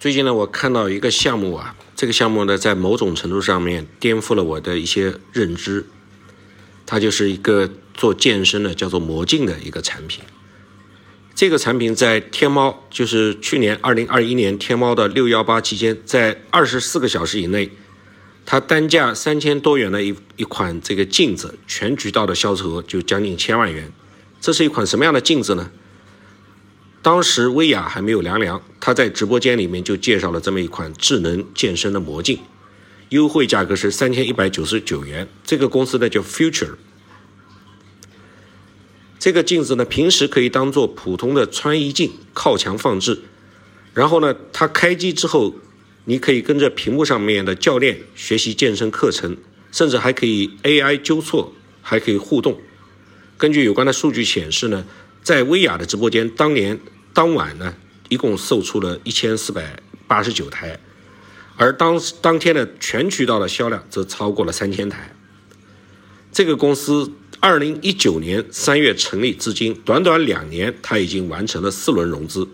最近呢，我看到一个项目啊，这个项目呢，在某种程度上面颠覆了我的一些认知。它就是一个做健身的，叫做魔镜的一个产品。这个产品在天猫，就是去年二零二一年天猫的六幺八期间，在二十四个小时以内，它单价三千多元的一一款这个镜子，全渠道的销售额就将近千万元。这是一款什么样的镜子呢？当时薇娅还没有凉凉，她在直播间里面就介绍了这么一款智能健身的魔镜，优惠价格是三千一百九十九元。这个公司呢叫 Future，这个镜子呢平时可以当做普通的穿衣镜靠墙放置，然后呢它开机之后，你可以跟着屏幕上面的教练学习健身课程，甚至还可以 AI 纠错，还可以互动。根据有关的数据显示呢。在薇娅的直播间，当年当晚呢，一共售出了一千四百八十九台，而当当天的全渠道的销量则超过了三千台。这个公司二零一九年三月成立至今，短短两年，它已经完成了四轮融资，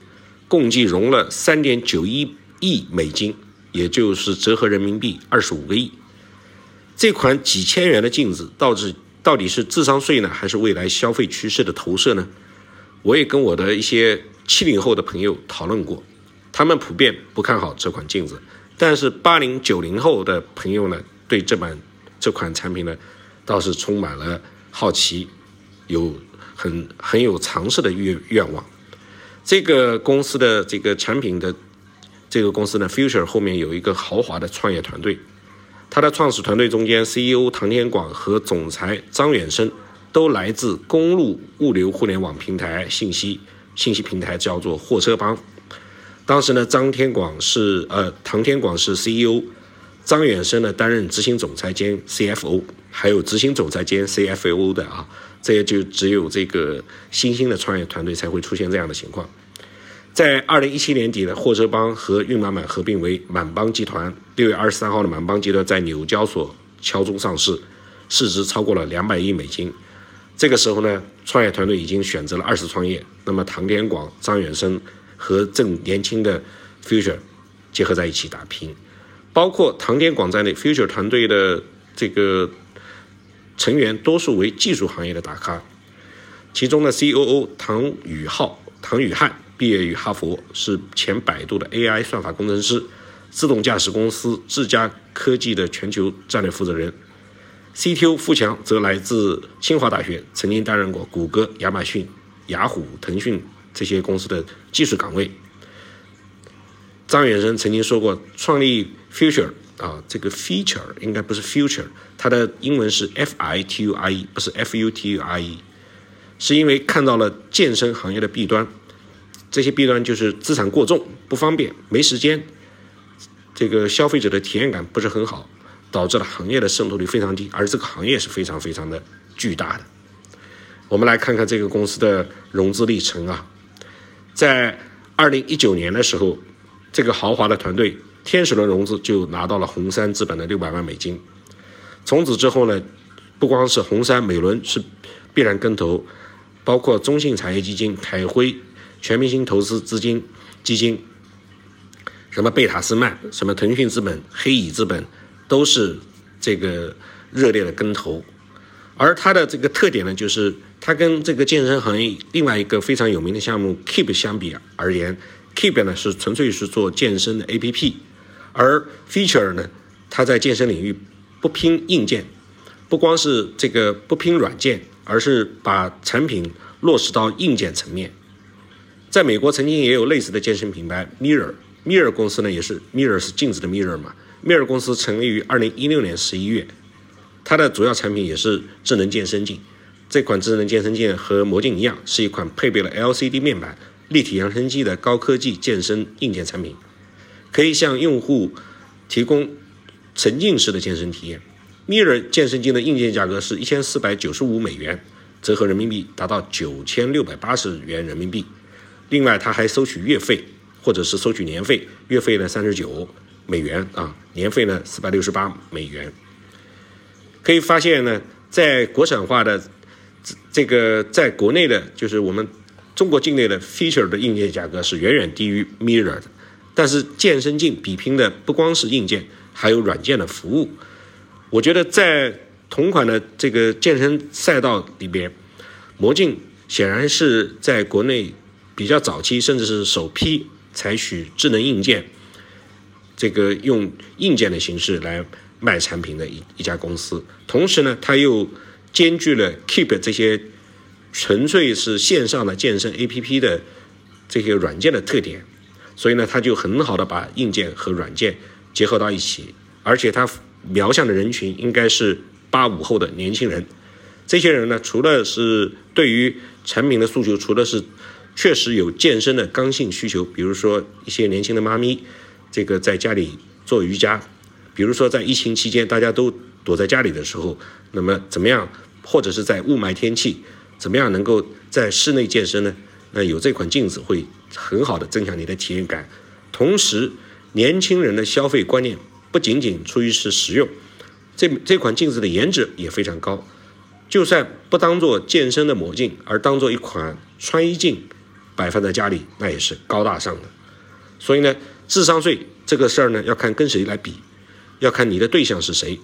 共计融了三点九一亿美金，也就是折合人民币二十五个亿。这款几千元的镜子，到底到底是智商税呢，还是未来消费趋势的投射呢？我也跟我的一些七零后的朋友讨论过，他们普遍不看好这款镜子，但是八零九零后的朋友呢，对这版这款产品呢，倒是充满了好奇，有很很有尝试的愿愿望。这个公司的这个产品的这个公司呢，Future 后面有一个豪华的创业团队，它的创始团队中间，CEO 唐天广和总裁张远生。都来自公路物流互联网平台信息信息平台，叫做货车帮。当时呢，张天广是呃唐天广是 CEO，张远生呢担任执行总裁兼 CFO，还有执行总裁兼 CFO 的啊，这也就只有这个新兴的创业团队才会出现这样的情况。在二零一七年底呢货车帮和运满满合并为满帮集团，六月二十三号的满帮集团在纽交所敲钟上市，市值超过了两百亿美金。这个时候呢，创业团队已经选择了二次创业。那么，唐天广、张远生和正年轻的 Future 结合在一起打拼，包括唐天广在内，Future 团队的这个成员多数为技术行业的大咖。其中的 COO 唐宇浩、唐宇汉毕业于哈佛，是前百度的 AI 算法工程师，自动驾驶公司智家科技的全球战略负责人。CTO 付强则来自清华大学，曾经担任过谷歌、亚马逊、雅虎、腾讯这些公司的技术岗位。张远生曾经说过，创立 Future 啊，这个 Feature 应该不是 Future，它的英文是 F-I-T-U-R-E，不是 F-U-T-U-R-E，是因为看到了健身行业的弊端，这些弊端就是资产过重、不方便、没时间，这个消费者的体验感不是很好。导致了行业的渗透率非常低，而这个行业是非常非常的巨大的。我们来看看这个公司的融资历程啊，在二零一九年的时候，这个豪华的团队天使轮融资就拿到了红杉资本的六百万美金。从此之后呢，不光是红杉、美伦是必然跟投，包括中信产业基金、凯辉、全明星投资资金基金，什么贝塔斯曼、什么腾讯资本、黑蚁资本。都是这个热烈的跟投，而它的这个特点呢，就是它跟这个健身行业另外一个非常有名的项目 Keep 相比而言，Keep 呢是纯粹是做健身的 APP，而 Feature 呢，它在健身领域不拼硬件，不光是这个不拼软件，而是把产品落实到硬件层面。在美国曾经也有类似的健身品牌 Mirror，Mirror 公司呢也是 Mirror 是镜子的 Mirror 嘛。米尔公司成立于二零一六年十一月，它的主要产品也是智能健身镜。这款智能健身镜和魔镜一样，是一款配备了 LCD 面板、立体扬声器的高科技健身硬件产品，可以向用户提供沉浸式的健身体验。Mirror 健身镜的硬件价格是一千四百九十五美元，折合人民币达到九千六百八十元人民币。另外，它还收取月费或者是收取年费，月费呢三十九。美元啊，年费呢四百六十八美元。可以发现呢，在国产化的这个在国内的，就是我们中国境内的 Feature 的硬件价格是远远低于 Mirror 的。但是健身镜比拼的不光是硬件，还有软件的服务。我觉得在同款的这个健身赛道里边，魔镜显然是在国内比较早期，甚至是首批采取智能硬件，这个用硬件的形式来卖产品的一一家公司。同时呢，它又兼具了 Keep 这些纯粹是线上的健身 APP 的这些软件的特点。所以呢，他就很好的把硬件和软件结合到一起，而且他瞄向的人群应该是八五后的年轻人。这些人呢，除了是对于产品的诉求，除了是确实有健身的刚性需求，比如说一些年轻的妈咪，这个在家里做瑜伽，比如说在疫情期间大家都躲在家里的时候，那么怎么样，或者是在雾霾天气，怎么样能够在室内健身呢？那有这款镜子会很好的增强你的体验感，同时年轻人的消费观念不仅仅出于是实用，这这款镜子的颜值也非常高，就算不当做健身的魔镜，而当做一款穿衣镜摆放在家里，那也是高大上的。所以呢，智商税这个事儿呢，要看跟谁来比，要看你的对象是谁。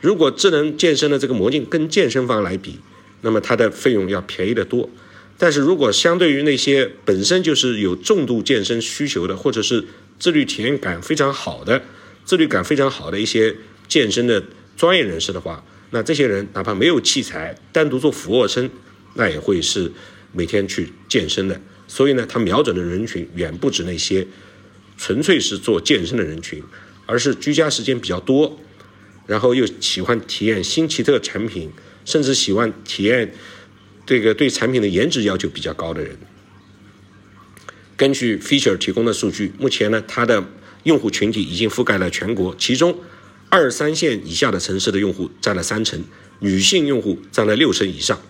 如果智能健身的这个魔镜跟健身房来比，那么它的费用要便宜得多。但是如果相对于那些本身就是有重度健身需求的，或者是自律体验感非常好的、自律感非常好的一些健身的专业人士的话，那这些人哪怕没有器材，单独做俯卧撑，那也会是每天去健身的。所以呢，他瞄准的人群远不止那些纯粹是做健身的人群，而是居家时间比较多，然后又喜欢体验新奇特产品，甚至喜欢体验。这个对产品的颜值要求比较高的人，根据 Feature 提供的数据，目前呢，它的用户群体已经覆盖了全国，其中二三线以下的城市的用户占了三成，女性用户占了六成以上。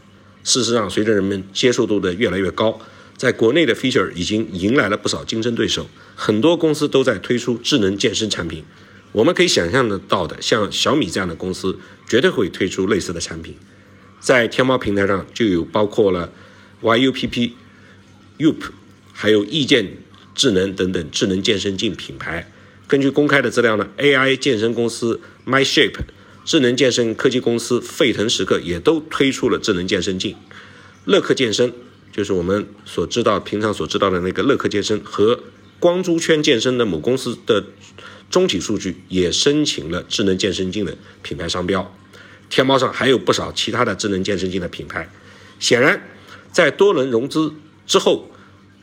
事实上，随着人们接受度的越来越高，在国内的 Feature 已经迎来了不少竞争对手，很多公司都在推出智能健身产品。我们可以想象得到的，像小米这样的公司，绝对会推出类似的产品。在天猫平台上就有包括了 YUPP、UP，还有易健智能等等智能健身镜品牌。根据公开的资料呢，AI 健身公司 MyShape、智能健身科技公司沸腾时刻也都推出了智能健身镜。乐客健身就是我们所知道、平常所知道的那个乐客健身和光珠圈健身的母公司的中体数据也申请了智能健身镜的品牌商标。天猫上还有不少其他的智能健身镜的品牌，显然，在多轮融资之后，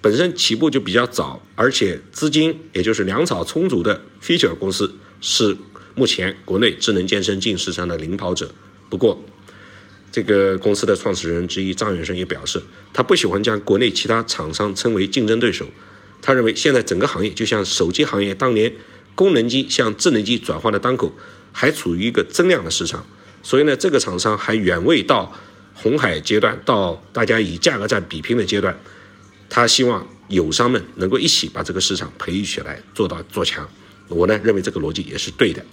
本身起步就比较早，而且资金也就是粮草充足的 Feature 公司是目前国内智能健身镜市场的领跑者。不过，这个公司的创始人之一张远生也表示，他不喜欢将国内其他厂商称为竞争对手。他认为，现在整个行业就像手机行业当年功能机向智能机转换的当口，还处于一个增量的市场。所以呢，这个厂商还远未到红海阶段，到大家以价格战比拼的阶段。他希望友商们能够一起把这个市场培育起来，做到做强。我呢认为这个逻辑也是对的。